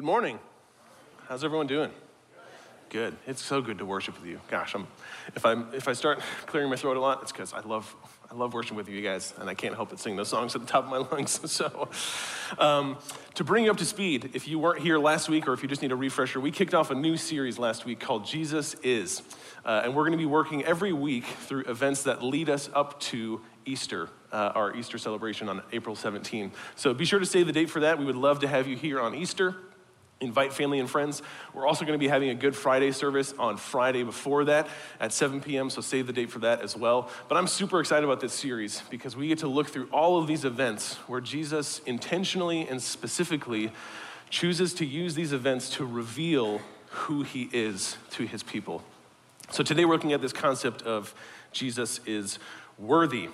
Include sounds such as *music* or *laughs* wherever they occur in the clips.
Good morning. How's everyone doing? Good. It's so good to worship with you. Gosh, I'm, if, i if I start *laughs* clearing my throat a lot, it's because I love, I love worshiping with you guys, and I can't help but sing those songs at the top of my *laughs* lungs. So, um, to bring you up to speed, if you weren't here last week or if you just need a refresher, we kicked off a new series last week called Jesus Is. Uh, and we're going to be working every week through events that lead us up to Easter, uh, our Easter celebration on April 17. So be sure to save the date for that. We would love to have you here on Easter. Invite family and friends. We're also going to be having a Good Friday service on Friday before that at 7 p.m., so save the date for that as well. But I'm super excited about this series because we get to look through all of these events where Jesus intentionally and specifically chooses to use these events to reveal who he is to his people. So today we're looking at this concept of Jesus is worthy.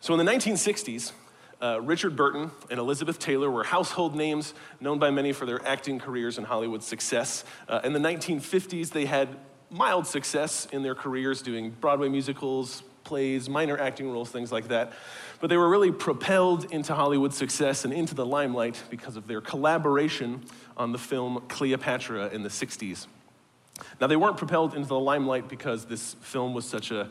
So in the 1960s, uh, Richard Burton and Elizabeth Taylor were household names known by many for their acting careers and Hollywood success. Uh, in the 1950s, they had mild success in their careers doing Broadway musicals, plays, minor acting roles, things like that. But they were really propelled into Hollywood success and into the limelight because of their collaboration on the film Cleopatra in the 60s. Now, they weren't propelled into the limelight because this film was such a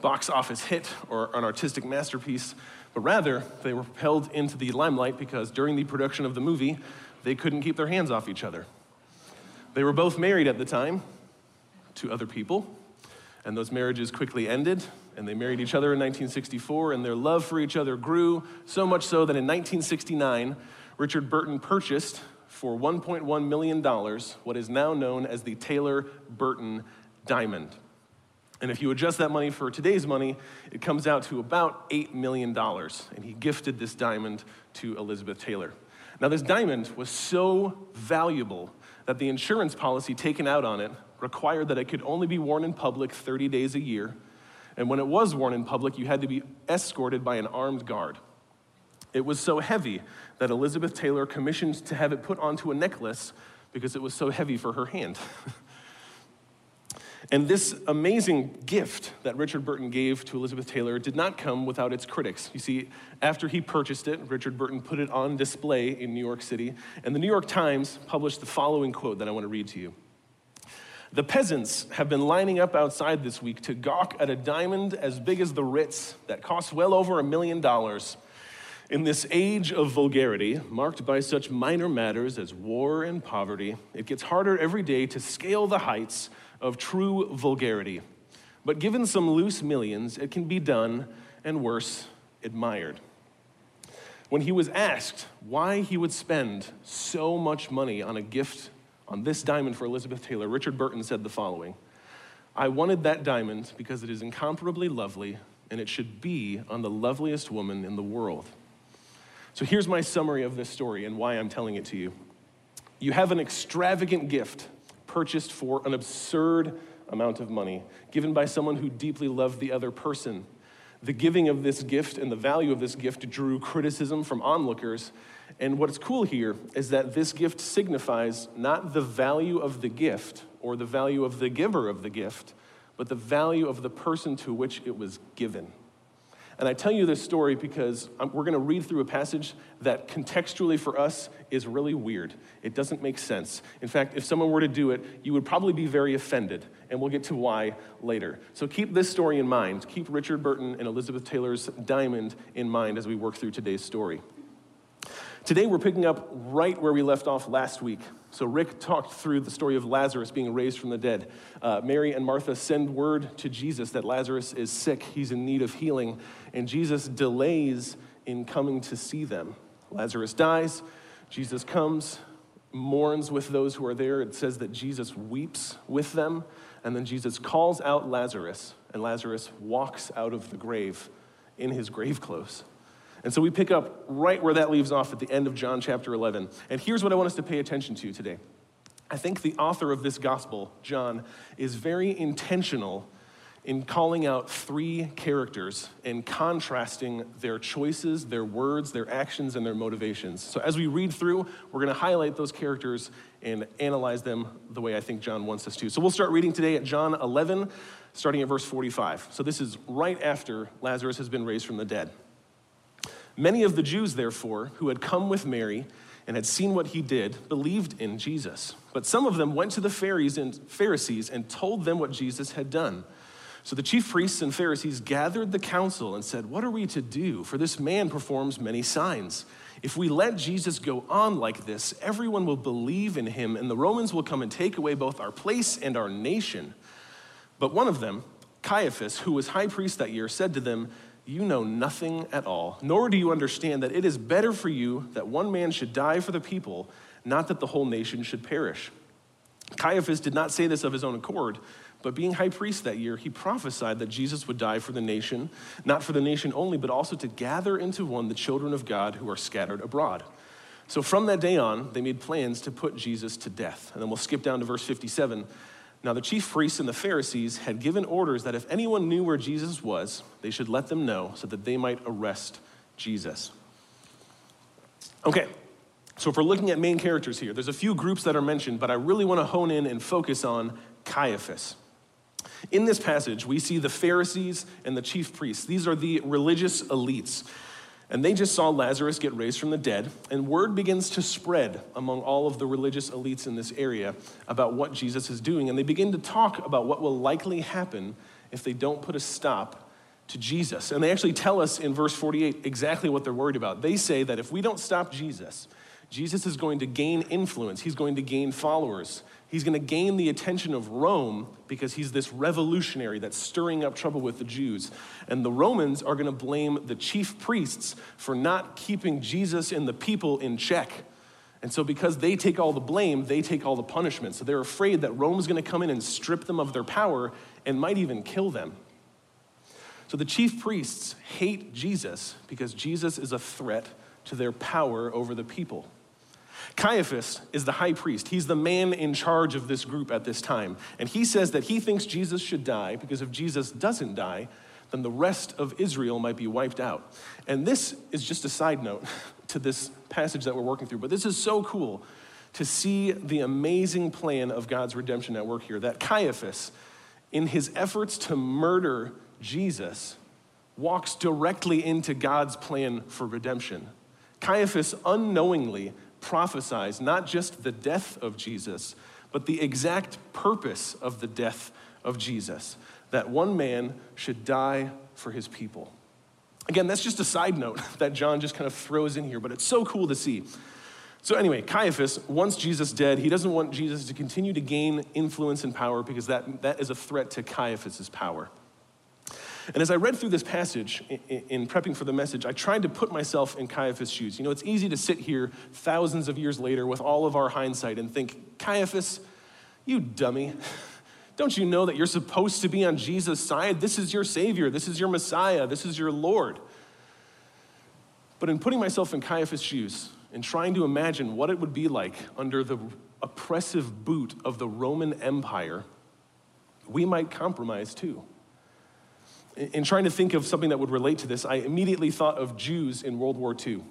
box office hit or an artistic masterpiece but rather they were propelled into the limelight because during the production of the movie, they couldn't keep their hands off each other. They were both married at the time to other people, and those marriages quickly ended, and they married each other in 1964, and their love for each other grew so much so that in 1969, Richard Burton purchased for $1.1 million what is now known as the Taylor Burton Diamond. And if you adjust that money for today's money, it comes out to about $8 million. And he gifted this diamond to Elizabeth Taylor. Now, this diamond was so valuable that the insurance policy taken out on it required that it could only be worn in public 30 days a year. And when it was worn in public, you had to be escorted by an armed guard. It was so heavy that Elizabeth Taylor commissioned to have it put onto a necklace because it was so heavy for her hand. *laughs* And this amazing gift that Richard Burton gave to Elizabeth Taylor did not come without its critics. You see, after he purchased it, Richard Burton put it on display in New York City, and the New York Times published the following quote that I want to read to you. The peasants have been lining up outside this week to gawk at a diamond as big as the Ritz that costs well over a million dollars. In this age of vulgarity, marked by such minor matters as war and poverty, it gets harder every day to scale the heights of true vulgarity. But given some loose millions, it can be done, and worse, admired. When he was asked why he would spend so much money on a gift on this diamond for Elizabeth Taylor, Richard Burton said the following I wanted that diamond because it is incomparably lovely, and it should be on the loveliest woman in the world. So here's my summary of this story and why I'm telling it to you. You have an extravagant gift purchased for an absurd amount of money, given by someone who deeply loved the other person. The giving of this gift and the value of this gift drew criticism from onlookers. And what's cool here is that this gift signifies not the value of the gift or the value of the giver of the gift, but the value of the person to which it was given. And I tell you this story because we're going to read through a passage that contextually for us is really weird. It doesn't make sense. In fact, if someone were to do it, you would probably be very offended, and we'll get to why later. So keep this story in mind. Keep Richard Burton and Elizabeth Taylor's diamond in mind as we work through today's story. Today, we're picking up right where we left off last week. So, Rick talked through the story of Lazarus being raised from the dead. Uh, Mary and Martha send word to Jesus that Lazarus is sick, he's in need of healing, and Jesus delays in coming to see them. Lazarus dies, Jesus comes, mourns with those who are there. It says that Jesus weeps with them, and then Jesus calls out Lazarus, and Lazarus walks out of the grave in his grave clothes. And so we pick up right where that leaves off at the end of John chapter 11. And here's what I want us to pay attention to today. I think the author of this gospel, John, is very intentional in calling out three characters and contrasting their choices, their words, their actions, and their motivations. So as we read through, we're going to highlight those characters and analyze them the way I think John wants us to. So we'll start reading today at John 11, starting at verse 45. So this is right after Lazarus has been raised from the dead. Many of the Jews, therefore, who had come with Mary and had seen what he did believed in Jesus. But some of them went to the Pharisees and told them what Jesus had done. So the chief priests and Pharisees gathered the council and said, What are we to do? For this man performs many signs. If we let Jesus go on like this, everyone will believe in him, and the Romans will come and take away both our place and our nation. But one of them, Caiaphas, who was high priest that year, said to them, You know nothing at all, nor do you understand that it is better for you that one man should die for the people, not that the whole nation should perish. Caiaphas did not say this of his own accord but being high priest that year, he prophesied that Jesus would die for the nation, not for the nation only, but also to gather into one the children of God who are scattered abroad. So from that day on, they made plans to put Jesus to death. And then we'll skip down to verse 57. Now, the chief priests and the Pharisees had given orders that if anyone knew where Jesus was, they should let them know so that they might arrest Jesus. Okay, so if we're looking at main characters here, there's a few groups that are mentioned, but I really want to hone in and focus on Caiaphas. In this passage, we see the Pharisees and the chief priests. These are the religious elites. And they just saw Lazarus get raised from the dead, and word begins to spread among all of the religious elites in this area about what Jesus is doing. And they begin to talk about what will likely happen if they don't put a stop to Jesus. And they actually tell us in verse 48 exactly what they're worried about. They say that if we don't stop Jesus, Jesus is going to gain influence, he's going to gain followers, He's going to gain the attention of Rome because he's this revolutionary that's stirring up trouble with the Jews. And the Romans are going to blame the chief priests for not keeping Jesus and the people in check. And so, because they take all the blame, they take all the punishment. So, they're afraid that Rome's going to come in and strip them of their power and might even kill them. So, the chief priests hate Jesus because Jesus is a threat to their power over the people. Caiaphas is the high priest. He's the man in charge of this group at this time. And he says that he thinks Jesus should die because if Jesus doesn't die, then the rest of Israel might be wiped out. And this is just a side note *laughs* to this passage that we're working through, but this is so cool to see the amazing plan of God's redemption at work here. That Caiaphas, in his efforts to murder Jesus, walks directly into God's plan for redemption. Caiaphas unknowingly prophesies not just the death of Jesus, but the exact purpose of the death of Jesus that one man should die for his people. Again, that's just a side note *laughs* that John just kind of throws in here, but it's so cool to see. So, anyway, Caiaphas wants Jesus dead. He doesn't want Jesus to continue to gain influence and power because that, that is a threat to Caiaphas's power. And as I read through this passage in, in, prepping for the message, I tried to put myself in Caiaphas' shoes. You know, it's easy to sit here thousands of years later with all of our hindsight and think, Caiaphas, you dummy. Don't you know that you're supposed to be on Jesus' side? This is your Savior, this is your Messiah, this is your Lord. But in putting myself in Caiaphas' shoes and trying to imagine what it would be like under the oppressive boot of the Roman Empire, we might compromise too in trying to think of something that would relate to this, I immediately thought of Jews in World War II.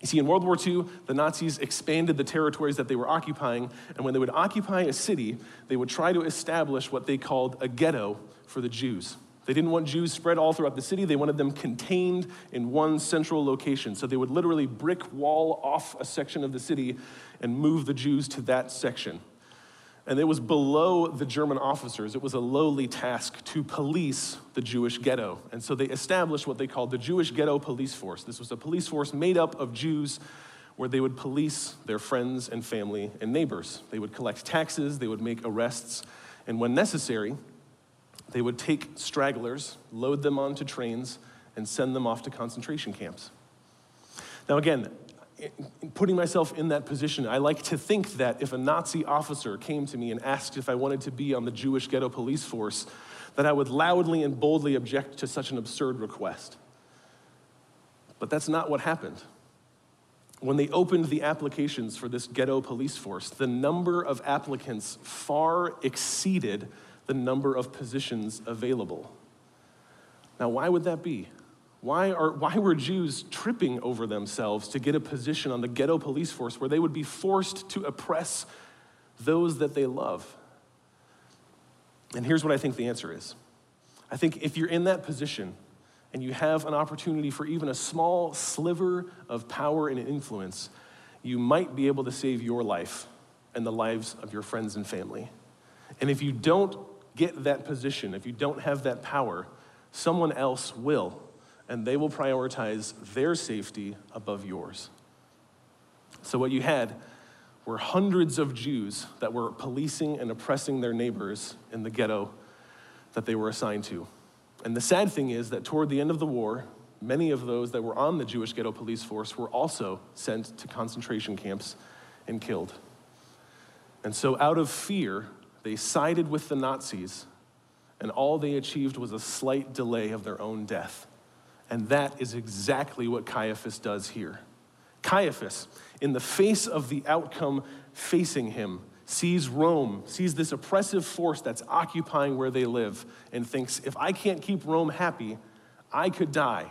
You see, in World War II, the Nazis expanded the territories that they were occupying, and when they would occupy a city, they would try to establish what they called a ghetto for the Jews. They didn't want Jews spread all throughout the city, they wanted them contained in one central location. So they would literally brick wall off a section of the city and move the Jews to that section. And it was below the German officers. It was a lowly task to police the Jewish ghetto. And so they established what they called the Jewish Ghetto Police Force. This was a police force made up of Jews where they would police their friends and family and neighbors. They would collect taxes, they would make arrests, and when necessary, they would take stragglers, load them onto trains, and send them off to concentration camps. Now, again, putting myself in that position, I like to think that if a Nazi officer came to me and asked if I wanted to be on the Jewish ghetto police force, that I would loudly and boldly object to such an absurd request. But that's not what happened. When they opened the applications for this ghetto police force, the number of applicants far exceeded the number of positions available. Now, why would that be? Why, are, why were Jews tripping over themselves to get a position on the ghetto police force where they would be forced to oppress those that they love? And here's what I think the answer is I think if you're in that position and you have an opportunity for even a small sliver of power and influence, you might be able to save your life and the lives of your friends and family. And if you don't get that position, if you don't have that power, someone else will, and they will prioritize their safety above yours. So, what you had were hundreds of Jews that were policing and oppressing their neighbors in the ghetto that they were assigned to. And the sad thing is that toward the end of the war, many of those that were on the Jewish ghetto police force were also sent to concentration camps and killed. And so, out of fear, they sided with the Nazis, and all they achieved was a slight delay of their own death. And that is exactly what Caiaphas does here. Caiaphas, in the face of the outcome facing him, sees Rome, sees this oppressive force that's occupying where they live, and thinks, if I can't keep Rome happy, I could die.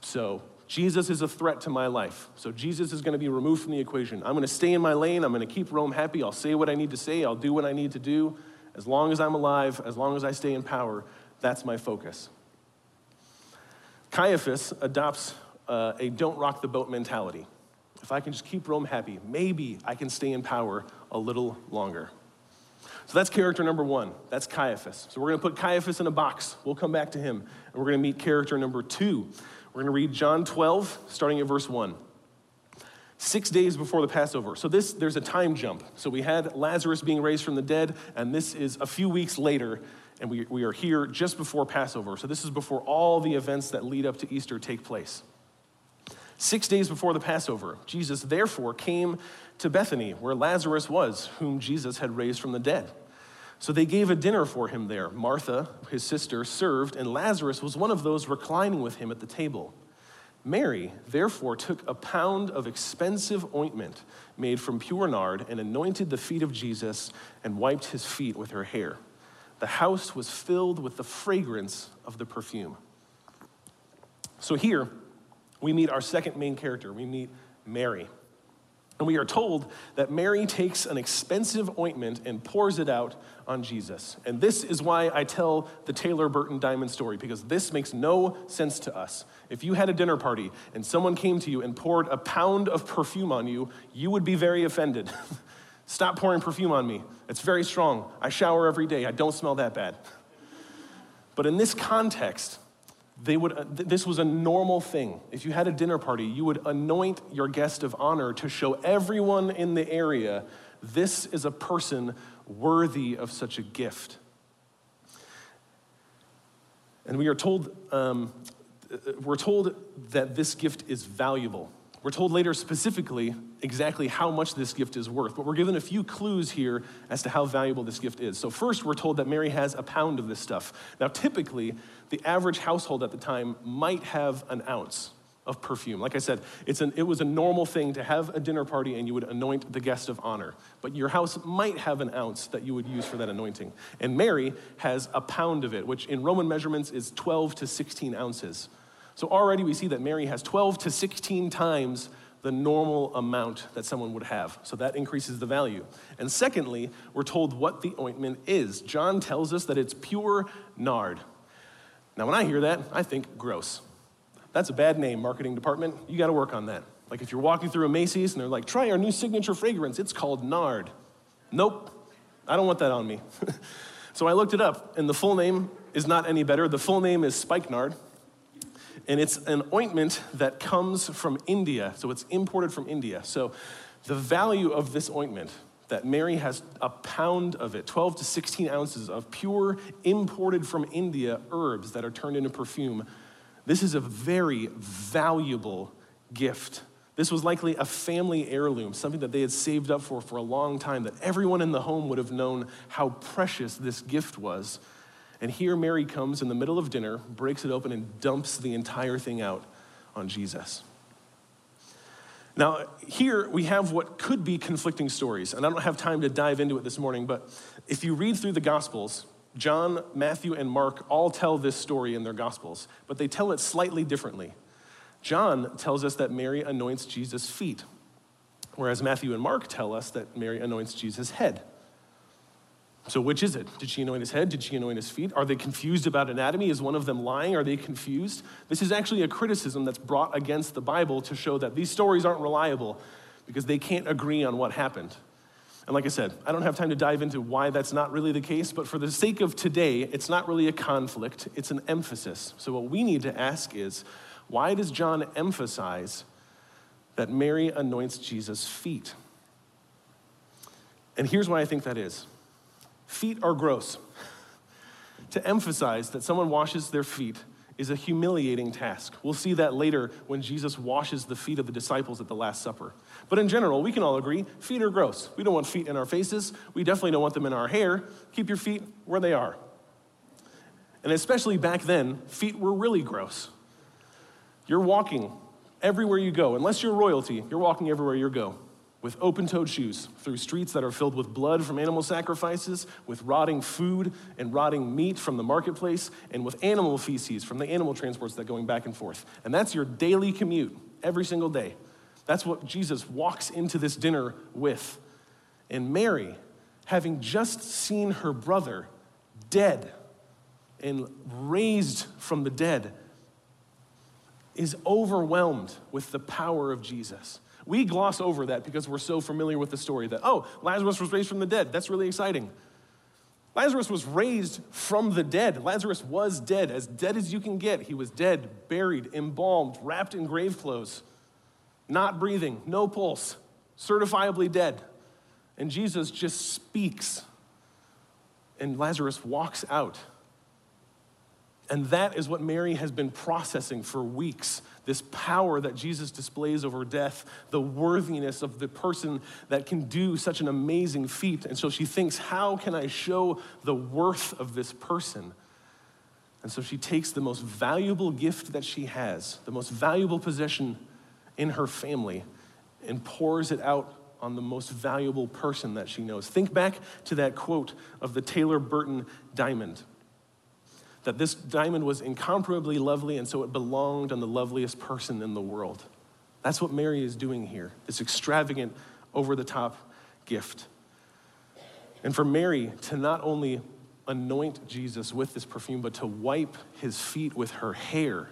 So, Jesus is a threat to my life. So, Jesus is going to be removed from the equation. I'm going to stay in my lane. I'm going to keep Rome happy. I'll say what I need to say. I'll do what I need to do. As long as I'm alive, as long as I stay in power, that's my focus. Caiaphas adopts uh, a don't rock the boat mentality. If I can just keep Rome happy, maybe I can stay in power a little longer. So that's character number one. That's Caiaphas. So we're going to put Caiaphas in a box. We'll come back to him. And we're going to meet character number two. We're going to read John 12, starting at verse 1. Six days before the Passover. So this there's a time jump. So we had Lazarus being raised from the dead, and this is a few weeks later, and we, we are here just before Passover. So this is before all the events that lead up to Easter take place. Six days before the Passover, Jesus therefore came to Bethany, where Lazarus was, whom Jesus had raised from the dead. So they gave a dinner for him there. Martha, his sister, served, and Lazarus was one of those reclining with him at the table. Mary, therefore, took a pound of expensive ointment made from pure nard and anointed the feet of Jesus and wiped his feet with her hair. The house was filled with the fragrance of the perfume. So here, we meet our second main character. We meet Mary. And we are told that Mary takes an expensive ointment and pours it out on Jesus. And this is why I tell the Taylor Burton diamond story, because this makes no sense to us. If you had a dinner party and someone came to you and poured a pound of perfume on you, you would be very offended. *laughs* Stop pouring perfume on me. It's very strong. I shower every day. I don't smell that bad. But in this context, they would, uh, th- this was a normal thing. If you had a dinner party, you would anoint your guest of honor to show everyone in the area this is a person worthy of such a gift. And we are told, um, uh, we're told that this gift is valuable. We're told later specifically exactly how much this gift is worth, but we're given a few clues here as to how valuable this gift is. So, first, we're told that Mary has a pound of this stuff. Now, typically, the average household at the time might have an ounce of perfume. Like I said, it's an, it was a normal thing to have a dinner party and you would anoint the guest of honor. But your house might have an ounce that you would use for that anointing. And Mary has a pound of it, which in Roman measurements is 12 to 16 ounces. So already we see that Mary has 12 to 16 times the normal amount that someone would have. So that increases the value. And secondly, we're told what the ointment is. John tells us that it's pure nard. Now, when I hear that, I think gross. That's a bad name, marketing department. You got to work on that. Like if you're walking through a Macy's and they're like, try our new signature fragrance, it's called nard. Nope, I don't want that on me. *laughs* so I looked it up, and the full name is not any better. The full name is spikenard and it's an ointment that comes from India. So it's imported from India. So the value of this ointment that Mary has a pound of it, 12 to 16 ounces of pure imported from India herbs that are turned into perfume. This is a very valuable gift. This was likely a family heirloom, something that they had saved up for for a long time, that everyone in the home would have known how precious this gift was. And here Mary comes in the middle of dinner, breaks it open, and dumps the entire thing out on Jesus. Now, here we have what could be conflicting stories, and I don't have time to dive into it this morning, but if you read through the Gospels, John, Matthew, and Mark all tell this story in their Gospels, but they tell it slightly differently. John tells us that Mary anoints Jesus' feet, whereas Matthew and Mark tell us that Mary anoints Jesus' head. So, which is it? Did she anoint his head? Did she anoint his feet? Are they confused about anatomy? Is one of them lying? Are they confused? This is actually a criticism that's brought against the Bible to show that these stories aren't reliable. because they can't agree on what happened. And like I said, I don't have time to dive into why that's not really the case, but for the sake of today, it's not really a conflict, it's an emphasis. So, what we need to ask is why does John emphasize that Mary anoints Jesus' feet? And here's why I think that is feet are gross. to emphasize that someone washes their feet is a humiliating task. We'll see that later when Jesus washes the feet of the disciples at the Last Supper. But in general, we can all agree feet are gross. We don't want feet in our faces. We definitely don't want them in our hair. Keep your feet where they are. And especially back then, feet were really gross. You're walking everywhere you go, unless you're royalty, you're walking everywhere you go with open toed shoes through streets that are filled with blood from animal sacrifices, with rotting food and rotting meat from the marketplace, and with animal feces from the animal transports that are going back and forth. And that's your daily commute every single day. That's what Jesus walks into this dinner with. And Mary, having just seen her brother dead and raised from the dead, is overwhelmed with the power of Jesus. We gloss over that because we're so familiar with the story that, oh, Lazarus was raised from the dead. That's really exciting. Lazarus was raised from the dead. Lazarus was dead, as dead as you can get. He was dead, buried, embalmed, wrapped in grave clothes, not breathing, no pulse, certifiably dead. And Jesus just speaks, and Lazarus walks out. And that is what Mary has been processing for weeks this power that Jesus displays over death, the worthiness of the person that can do such an amazing feat. And so she thinks, how can I show the worth of this person? And so she takes the most valuable gift that she has, the most valuable possession in her family, and pours it out on the most valuable person that she knows. Think back to that quote of the Taylor Burton diamond that this diamond was incomparably lovely, and so it belonged on the loveliest person in the world. That's what Mary is doing here this extravagant, over the top gift. And for Mary to not only anoint Jesus with this perfume, but to wipe his feet with her hair,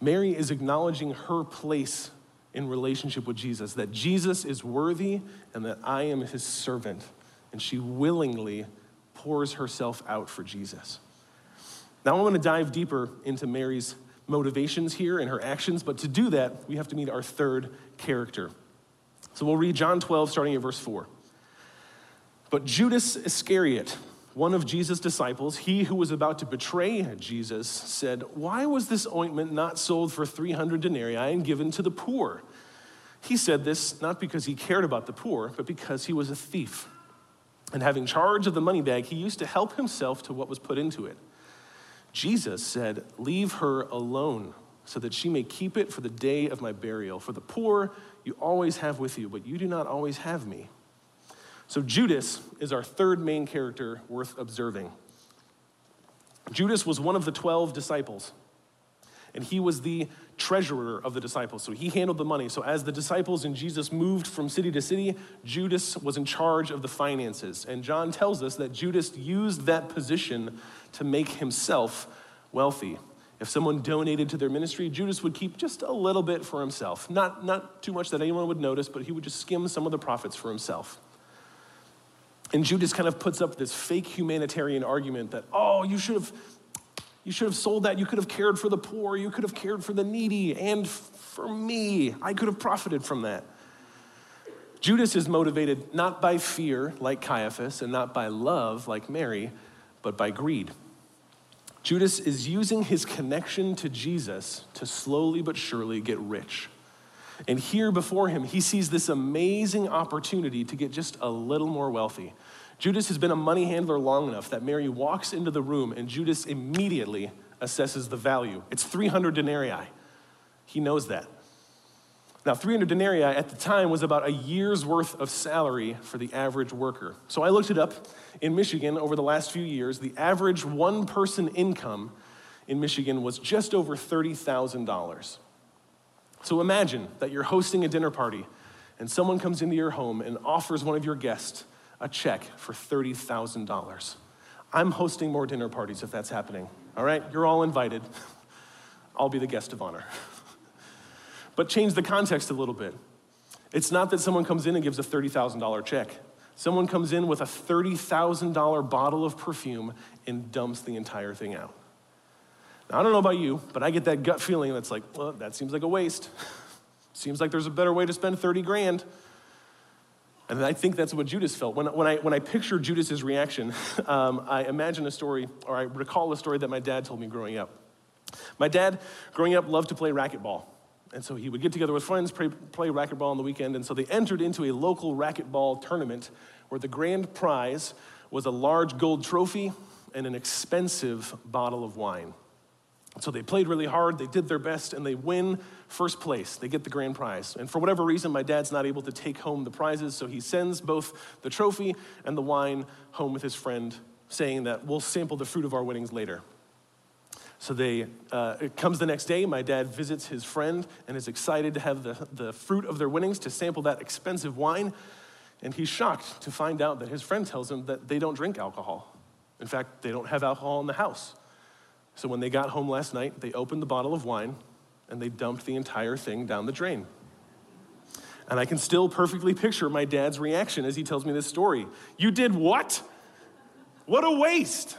Mary is acknowledging her place in relationship with Jesus, that Jesus is worthy and that I am his servant. And she willingly pours herself out for Jesus. Now, I want to dive deeper into Mary's motivations here and her actions, but to do that, we have to meet our third character. So we'll read John 12, starting at verse 4. But Judas Iscariot, one of Jesus' disciples, he who was about to betray Jesus, said, Why was this ointment not sold for 300 denarii and given to the poor? He said this not because he cared about the poor, but because he was a thief. And having charge of the money bag, he used to help himself to what was put into it. Jesus said, Leave her alone so that she may keep it for the day of my burial. For the poor you always have with you, but you do not always have me. So Judas is our third main character worth observing. Judas was one of the 12 disciples and he was the treasurer of the disciples. So he handled the money. So as the disciples and Jesus moved from city to city, Judas was in charge of the finances. And John tells us that Judas used that position to make himself wealthy. If someone donated to their ministry, Judas would keep just a little bit for himself. Not, not too much that anyone would notice, but he would just skim some of the profits for himself. And Judas kind of puts up this fake humanitarian argument that, oh, you should have you should have sold that. You could have cared for the poor. You could have cared for the needy. And for me, I could have profited from that. Judas is motivated not by fear, like Caiaphas, and not by love, like Mary, but by greed. Judas is using his connection to Jesus to slowly but surely get rich. And here before him, he sees this amazing opportunity to get just a little more wealthy. Judas has been a money handler long enough that Mary walks into the room and Judas immediately assesses the value. It's 300 denarii. He knows that. Now, 300 denarii at the time was about a year's worth of salary for the average worker. So I looked it up. In Michigan, over the last few years, the average one person income in Michigan was just over $30,000. So imagine that you're hosting a dinner party and someone comes into your home and offers one of your guests a check for $30,000. I'm hosting more dinner parties if that's happening. All right? You're all invited. *laughs* I'll be the guest of honor. *laughs* but change the context a little bit. It's not that someone comes in and gives a $30,000 check. Someone comes in with a $30,000 bottle of perfume and dumps the entire thing out. Now, I don't know about you, but I get that gut feeling that's like, well, that seems like a waste. *laughs* seems like there's a better way to spend 30 grand. And I think that's what Judas felt. When, when, I, when I picture Judas's reaction, *laughs* um, I imagine a story, or I recall a story that my dad told me growing up. My dad, growing up, loved to play racquetball. And so he would get together with friends, play, play racquetball on the weekend. And so they entered into a local racquetball tournament where the grand prize was a large gold trophy and an expensive bottle of wine. So they played really hard, they did their best, and they win first place. They get the grand prize. And for whatever reason, my dad's not able to take home the prizes, so he sends both the trophy and the wine home with his friend, saying that we'll sample the fruit of our winnings later. So they, uh, it comes the next day. My dad visits his friend and is excited to have the, the fruit of their winnings to sample that expensive wine. And he's shocked to find out that his friend tells him that they don't drink alcohol. In fact, they don't have alcohol in the house. So when they got home last night, they opened the bottle of wine and they dumped the entire thing down the drain. And I can still perfectly picture my dad's reaction as he tells me this story. You did what? What a waste.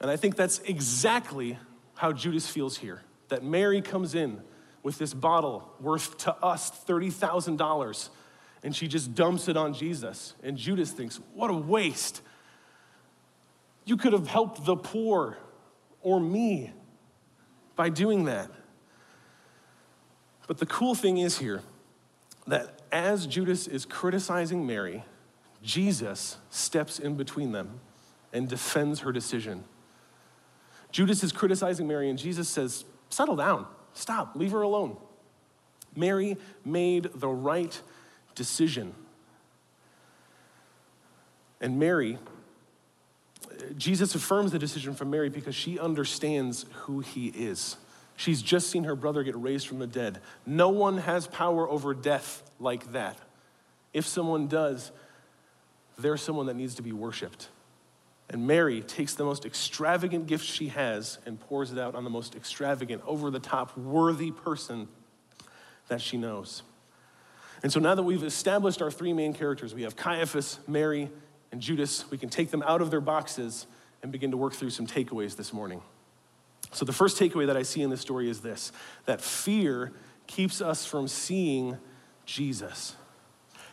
And I think that's exactly how Judas feels here. That Mary comes in with this bottle worth to us $30,000 and she just dumps it on Jesus. And Judas thinks, what a waste. You could have helped the poor or me by doing that. But the cool thing is here that as Judas is criticizing Mary, Jesus steps in between them and defends her decision. Judas is criticizing Mary, and Jesus says, Settle down, stop, leave her alone. Mary made the right decision. And Mary, Jesus affirms the decision from Mary because she understands who he is. She's just seen her brother get raised from the dead. No one has power over death like that. If someone does, they're someone that needs to be worshiped. And Mary takes the most extravagant gift she has and pours it out on the most extravagant, over the top, worthy person that she knows. And so now that we've established our three main characters, we have Caiaphas, Mary, and Judas, we can take them out of their boxes and begin to work through some takeaways this morning. So, the first takeaway that I see in this story is this that fear keeps us from seeing Jesus.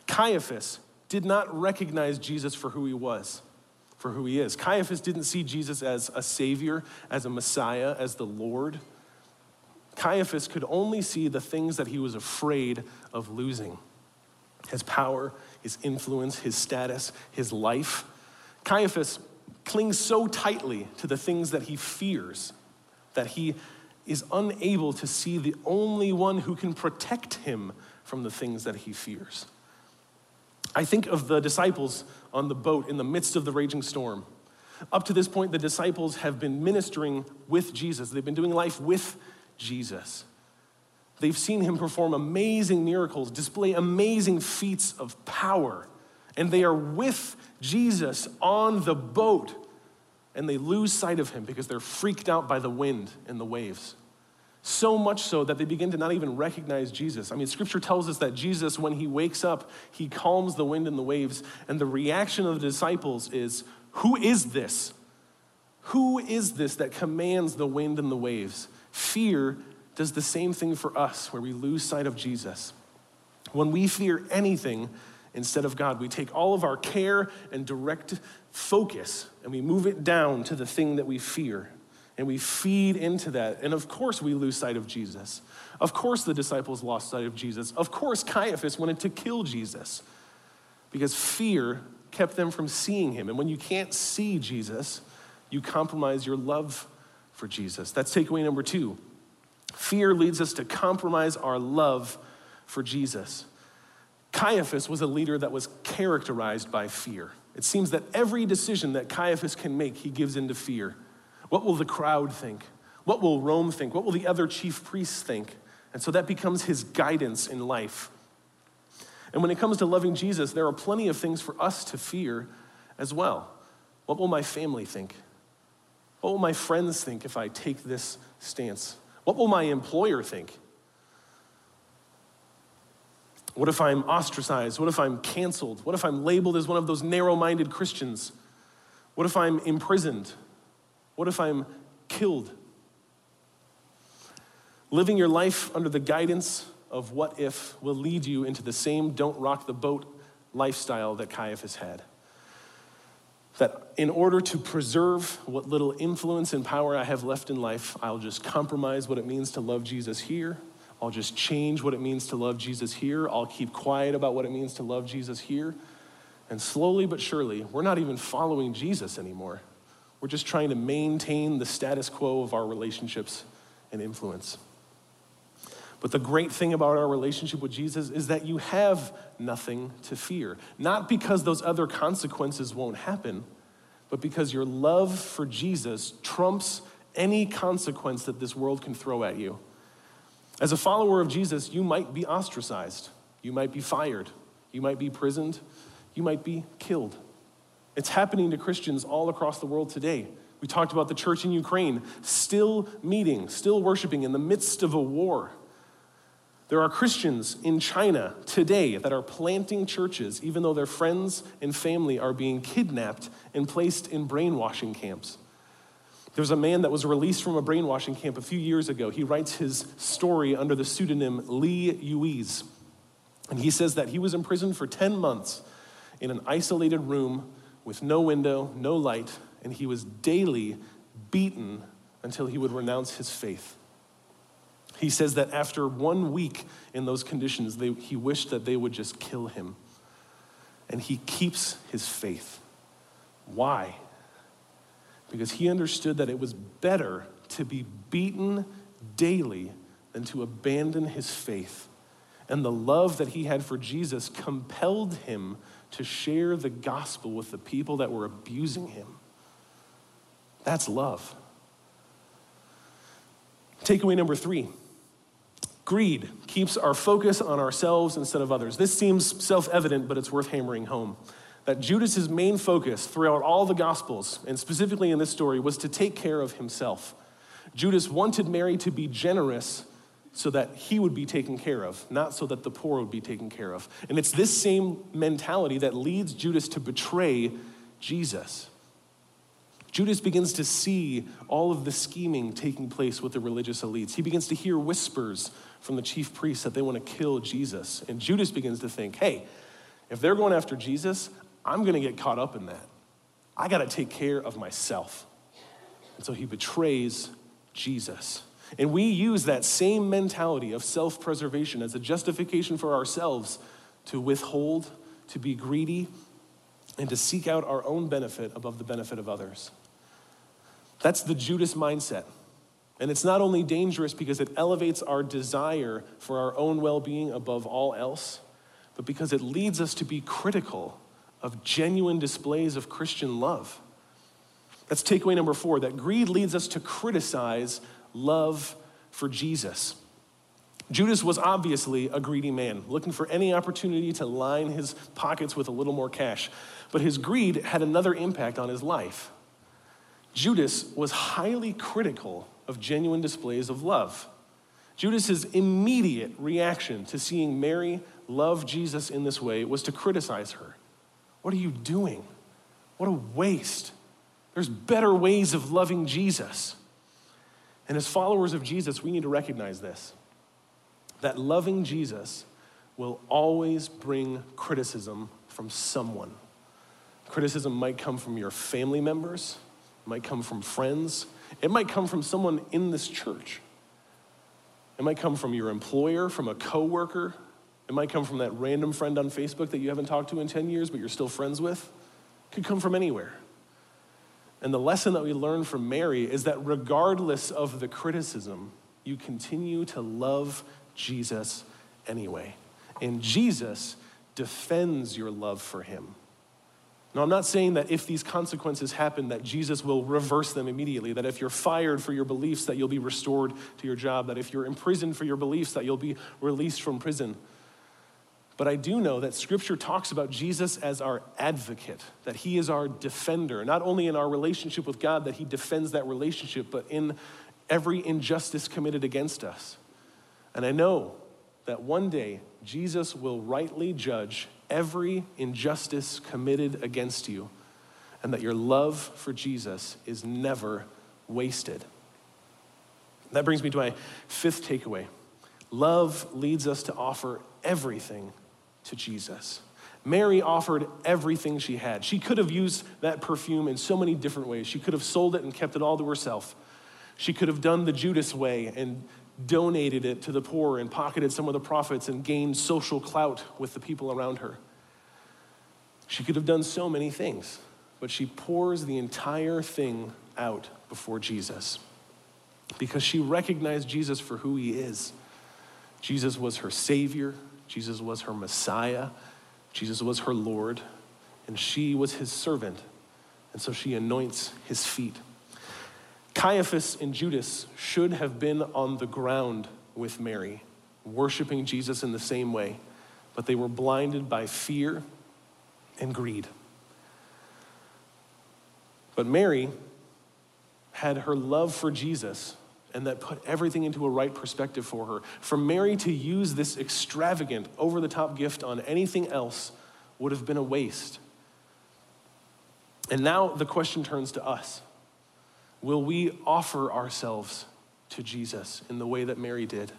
Caiaphas did not recognize Jesus for who he was for who he is. Caiaphas didn't see Jesus as a savior, as a Messiah, as the Lord. Caiaphas could only see the things that he was afraid of losing his power, his influence, his status, his life. Caiaphas clings so tightly to the things that he fears that he is unable to see the only one who can protect him from the things that he fears. I think of the disciples on the boat in the midst of the raging storm. Up to this point, the disciples have been ministering with Jesus, they've been doing life with Jesus. They've seen him perform amazing miracles, display amazing feats of power, and they are with Jesus on the boat, and they lose sight of him because they're freaked out by the wind and the waves. So much so that they begin to not even recognize Jesus. I mean, scripture tells us that Jesus, when he wakes up, he calms the wind and the waves. And the reaction of the disciples is, Who is this? Who is this that commands the wind and the waves? Fear does the same thing for us, where we lose sight of Jesus. When we fear anything instead of God, we take all of our care and direct focus and we move it down to the thing that we fear and we feed into that. And of course, we lose sight of Jesus. Of course, the disciples lost sight of Jesus. Of course, Caiaphas wanted to kill Jesus because fear kept them from seeing him. And when you can't see Jesus, you compromise your love for Jesus. That's takeaway number two. Fear leads us to compromise our love for Jesus. Caiaphas was a leader that was characterized by fear. It seems that every decision that Caiaphas can make, he gives into fear. What will the crowd think? What will Rome think? What will the other chief priests think? And so that becomes his guidance in life. And when it comes to loving Jesus, there are plenty of things for us to fear as well. What will my family think? What will my friends think if I take this stance? What will my employer think? What if I'm ostracized? What if I'm canceled? What if I'm labeled as one of those narrow minded Christians? What if I'm imprisoned? What if I'm killed? Living your life under the guidance of what if will lead you into the same don't rock the boat lifestyle that Caiaphas had. That in order to preserve what little influence and power I have left in life, I'll just compromise what it means to love Jesus here. I'll just change what it means to love Jesus here. I'll keep quiet about what it means to love Jesus here. And slowly but surely, we're not even following Jesus anymore. We're just trying to maintain the status quo of our relationships and influence. But the great thing about our relationship with Jesus is that you have nothing to fear. Not because those other consequences won't happen, but because your love for Jesus trumps any consequence that this world can throw at you. As a follower of Jesus, you might be ostracized, you might be fired, you might be imprisoned, you might be killed. It's happening to Christians all across the world today. We talked about the church in Ukraine still meeting, still worshiping in the midst of a war. There are Christians in China today that are planting churches, even though their friends and family are being kidnapped and placed in brainwashing camps. There's a man that was released from a brainwashing camp a few years ago. He writes his story under the pseudonym Lee Yuiz. And he says that he was imprisoned for 10 months in an isolated room with no window, no light, and he was daily beaten until he would renounce his faith. He says that after one week in those conditions, they, he wished that they would just kill him. And he keeps his faith. Why? Because he understood that it was better to be beaten daily than to abandon his faith. And the love that he had for Jesus compelled him to share the gospel with the people that were abusing him. That's love. Takeaway number three Greed keeps our focus on ourselves instead of others. This seems self evident, but it's worth hammering home. That Judas's main focus throughout all the Gospels, and specifically in this story, was to take care of himself. Judas wanted Mary to be generous so that he would be taken care of, not so that the poor would be taken care of. And it's this same mentality that leads Judas to betray Jesus. Judas begins to see all of the scheming taking place with the religious elites. He begins to hear whispers from the chief priests that they want to kill Jesus. And Judas begins to think, hey, if they're going after Jesus, I'm going to get caught up in that. I got to take care of myself. And so he betrays Jesus. And we use that same mentality of self preservation as a justification for ourselves to withhold, to be greedy, and to seek out our own benefit above the benefit of others. That's the Judas mindset. And it's not only dangerous because it elevates our desire for our own well being above all else, but because it leads us to be critical of genuine displays of Christian love. That's takeaway number four that greed leads us to criticize love for Jesus. Judas was obviously a greedy man, looking for any opportunity to line his pockets with a little more cash. But his greed had another impact on his life. Judas was highly critical of genuine displays of love. Judas's immediate reaction to seeing Mary love Jesus in this way was to criticize her. What are you doing? What a waste. There's better ways of loving Jesus. And as followers of Jesus, we need to recognize this that loving Jesus will always bring criticism from someone. Criticism might come from your family members, might come from friends, it might come from someone in this church. It might come from your employer, from a coworker. It might come from that random friend on Facebook that you haven't talked to in 10 years but you're still friends with. It could come from anywhere. And the lesson that we learn from Mary is that regardless of the criticism, you continue to love Jesus anyway. And Jesus defends your love for him. Now, I'm not saying that if these consequences happen, that Jesus will reverse them immediately, that if you're fired for your beliefs, that you'll be restored to your job, that if you're imprisoned for your beliefs, that you'll be released from prison. But I do know that Scripture talks about Jesus as our advocate, that he is our defender, not only in our relationship with God, that he defends that relationship, but in every injustice committed against us. And I know that one day Jesus will rightly judge every injustice committed against you, and that your love for Jesus is never wasted. That brings me to my fifth takeaway. Love leads us to offer everything to Jesus. Mary offered everything she had. She could have used that perfume in so many different ways. She could have sold it and kept it all to herself. She could have done the Judas way and donated it to the poor and pocketed some of the profits and gained social clout with the people around her. She could have done so many things, but she pours the entire thing out before Jesus because she recognized Jesus for who he is. Jesus was her Savior, Jesus was her Messiah, Jesus was her Lord, and she was his servant. And so she anoints his feet. Caiaphas and Judas should have been on the ground with Mary, worshiping Jesus in the same way, but they were blinded by fear and greed. But Mary had her love for Jesus and that put everything into a right perspective for her. For Mary to use this extravagant, over the top gift on anything else would have been a waste. And now the question turns to us Will we offer ourselves to Jesus in the way that Mary did?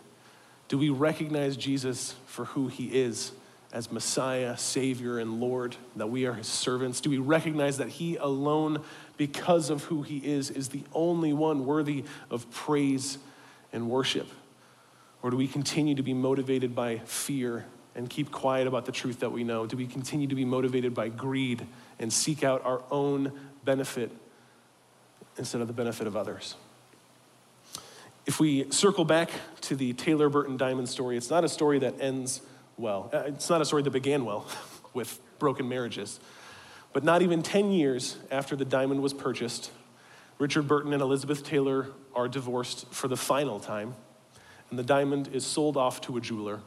Do we recognize Jesus for who he is as Messiah, Savior, and Lord, that we are his servants? Do we recognize that he alone because of who he is, is the only one worthy of praise and worship? Or do we continue to be motivated by fear and keep quiet about the truth that we know? Do we continue to be motivated by greed and seek out our own benefit instead of the benefit of others? If we circle back to the Taylor Burton Diamond story, it's not a story that ends well. Uh, it's not a story that began well *laughs* with broken marriages. But not even 10 years after the diamond was purchased, Richard Burton and Elizabeth Taylor are divorced for the final time, and the diamond is sold off to a jeweler.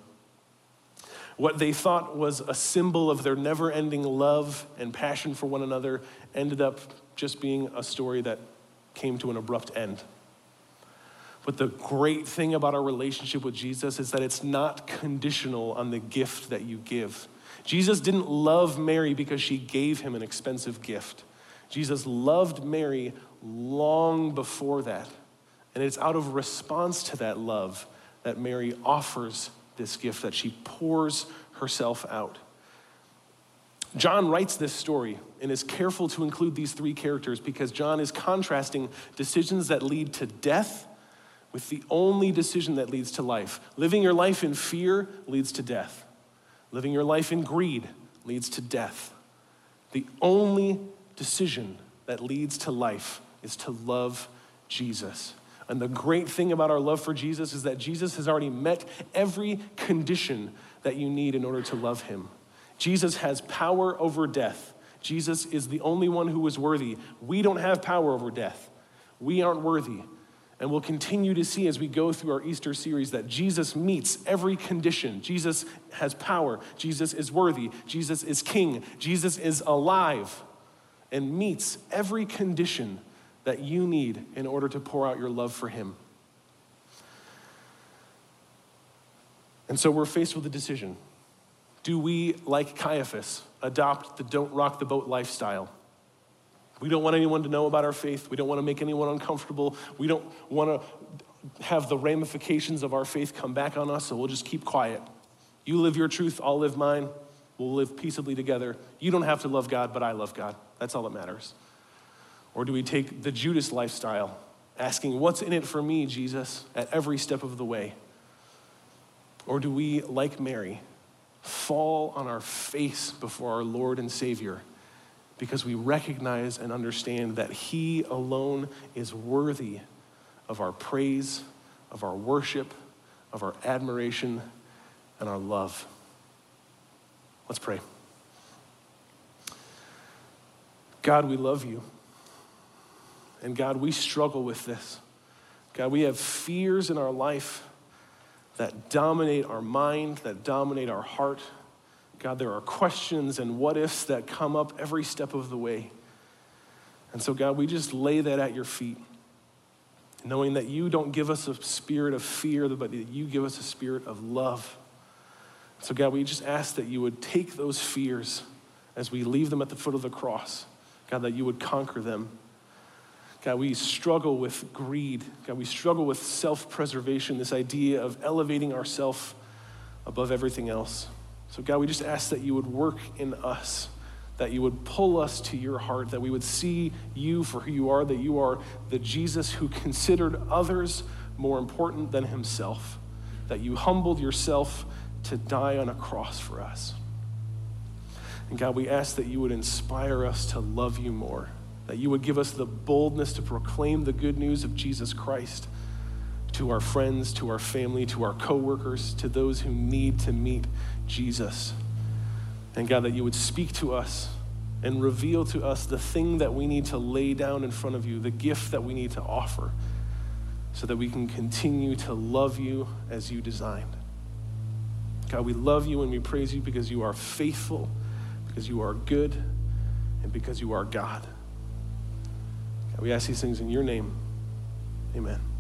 What they thought was a symbol of their never ending love and passion for one another ended up just being a story that came to an abrupt end. But the great thing about our relationship with Jesus is that it's not conditional on the gift that you give. Jesus didn't love Mary because she gave him an expensive gift. Jesus loved Mary long before that. And it's out of response to that love that Mary offers this gift, that she pours herself out. John writes this story and is careful to include these three characters because John is contrasting decisions that lead to death with the only decision that leads to life. Living your life in fear leads to death. Living your life in greed leads to death. The only decision that leads to life is to love Jesus. And the great thing about our love for Jesus is that Jesus has already met every condition that you need in order to love him. Jesus has power over death. Jesus is the only one who is worthy. We don't have power over death. We aren't worthy. And we'll continue to see as we go through our Easter series that Jesus meets every condition. Jesus has power. Jesus is worthy. Jesus is king. Jesus is alive and meets every condition that you need in order to pour out your love for him. And so we're faced with a decision. Do we, like Caiaphas, adopt the don't rock the boat lifestyle? We don't want anyone to know about our faith. We don't want to make anyone uncomfortable. We don't want to have the ramifications of our faith come back on us, so we'll just keep quiet. You live your truth, I'll live mine. We'll live peaceably together. You don't have to love God, but I love God. That's all that matters. Or do we take the Judas lifestyle, asking, What's in it for me, Jesus, at every step of the way? Or do we, like Mary, fall on our face before our Lord and Savior? Because we recognize and understand that He alone is worthy of our praise, of our worship, of our admiration, and our love. Let's pray. God, we love you. And God, we struggle with this. God, we have fears in our life that dominate our mind, that dominate our heart, God, there are questions and what ifs that come up every step of the way. And so, God, we just lay that at your feet, knowing that you don't give us a spirit of fear, but that you give us a spirit of love So, God, we just ask that you would take those fears as we leave them at the foot of the cross. God, that you would conquer them. God, we struggle with greed. God, we struggle with self preservation, this idea of elevating ourselves above everything else. So, God, we just ask that you would work in us, that you would pull us to your heart, that we would see you for who you are, that you are the Jesus who considered others more important than himself, that you humbled yourself to die on a cross for us. And God, we ask that you would inspire us to love you more, that you would give us the boldness to proclaim the good news of Jesus Christ to our friends, to our family, to our coworkers, to those who need to meet Jesus. And God, that you would speak to us and reveal to us the thing that we need to lay down in front of you, the gift that we need to offer, so that we can continue to love you as you designed. God, we love you and we praise you because you are faithful, because you are good, and because you are God. God we ask these things in your name. Amen.